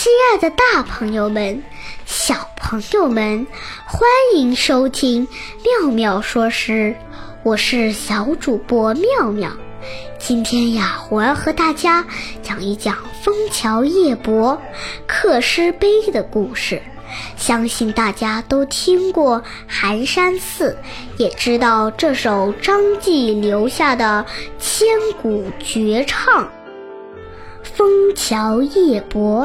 亲爱的，大朋友们、小朋友们，欢迎收听妙妙说诗，我是小主播妙妙。今天呀，我要和大家讲一讲枫桥夜泊刻诗碑的故事。相信大家都听过寒山寺，也知道这首张继留下的千古绝唱《枫桥夜泊》。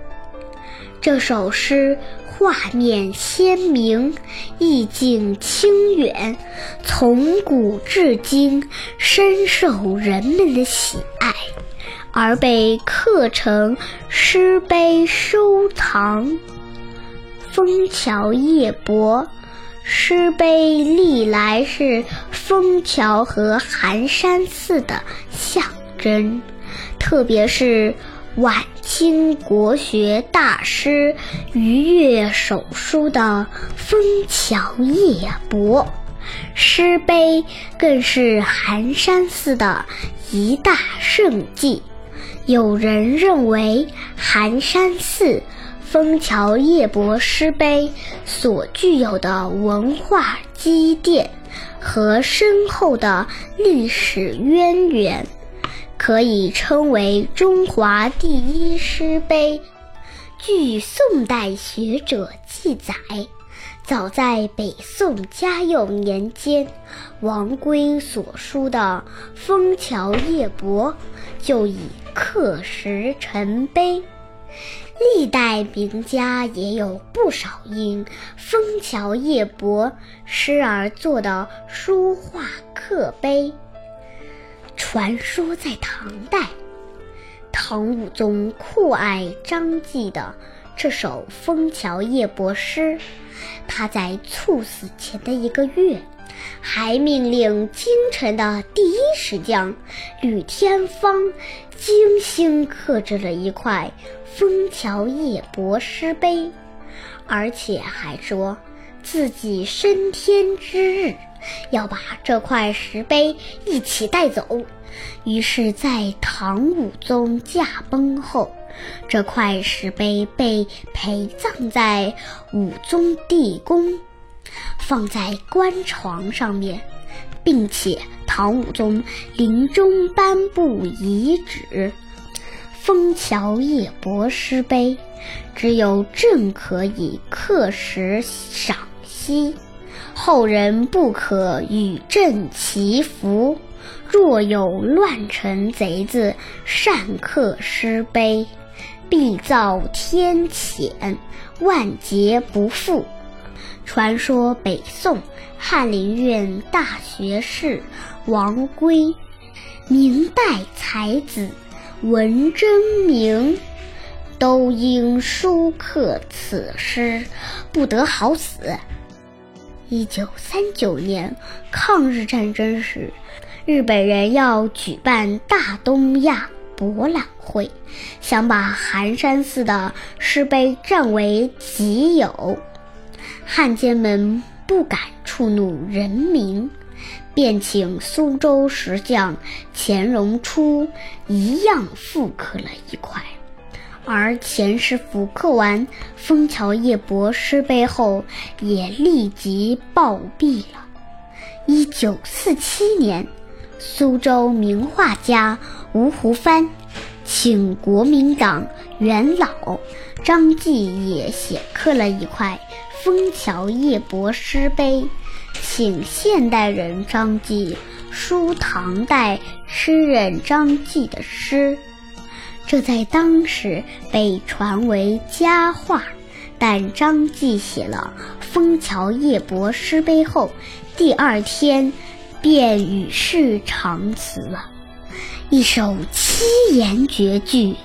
这首诗。画面鲜明，意境清远，从古至今深受人们的喜爱，而被刻成诗碑收藏。《枫桥夜泊》诗碑历来是枫桥和寒山寺的象征，特别是。晚清国学大师余岳手书的《枫桥夜泊》诗碑，更是寒山寺的一大胜迹。有人认为，寒山寺《枫桥夜泊》诗碑所具有的文化积淀和深厚的历史渊源。可以称为中华第一诗碑。据宋代学者记载，早在北宋嘉佑年间，王圭所书的《枫桥夜泊》就已刻石成碑。历代名家也有不少因《枫桥夜泊》诗而作的书画刻碑。传说在唐代，唐武宗酷爱张继的这首《枫桥夜泊》诗，他在猝死前的一个月，还命令京城的第一石匠吕天芳精心刻制了一块《枫桥夜泊》诗碑，而且还说自己升天之日。要把这块石碑一起带走。于是，在唐武宗驾崩后，这块石碑被陪葬在武宗地宫，放在棺床上面，并且唐武宗临终颁布遗旨：枫桥夜泊诗碑，只有朕可以刻石赏析，后人不可与朕祈福。若有乱臣贼子善刻诗碑，必遭天谴，万劫不复。传说北宋翰林院大学士王圭，明代才子文征明，都因书刻此诗，不得好死。一九三九年抗日战争时。日本人要举办大东亚博览会，想把寒山寺的石碑占为己有。汉奸们不敢触怒人民，便请苏州石匠钱荣初一样复刻了一块。而钱师傅刻完《枫桥夜泊》诗碑后，也立即暴毙了。一九四七年。苏州名画家吴湖帆，请国民党元老张继也写刻了一块《枫桥夜泊》诗碑，请现代人张继书唐代诗人张继的诗，这在当时被传为佳话。但张继写了《枫桥夜泊》诗碑后，第二天。便与世长辞了，一首七言绝句，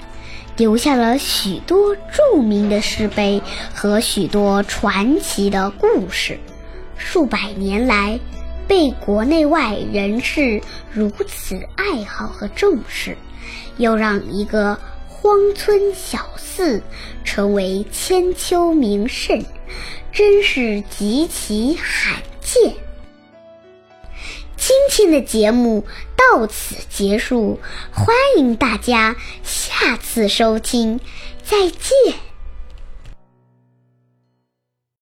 留下了许多著名的诗碑和许多传奇的故事。数百年来，被国内外人士如此爱好和重视，又让一个荒村小寺成为千秋名胜，真是极其罕见。今天的节目到此结束，欢迎大家下次收听，再见。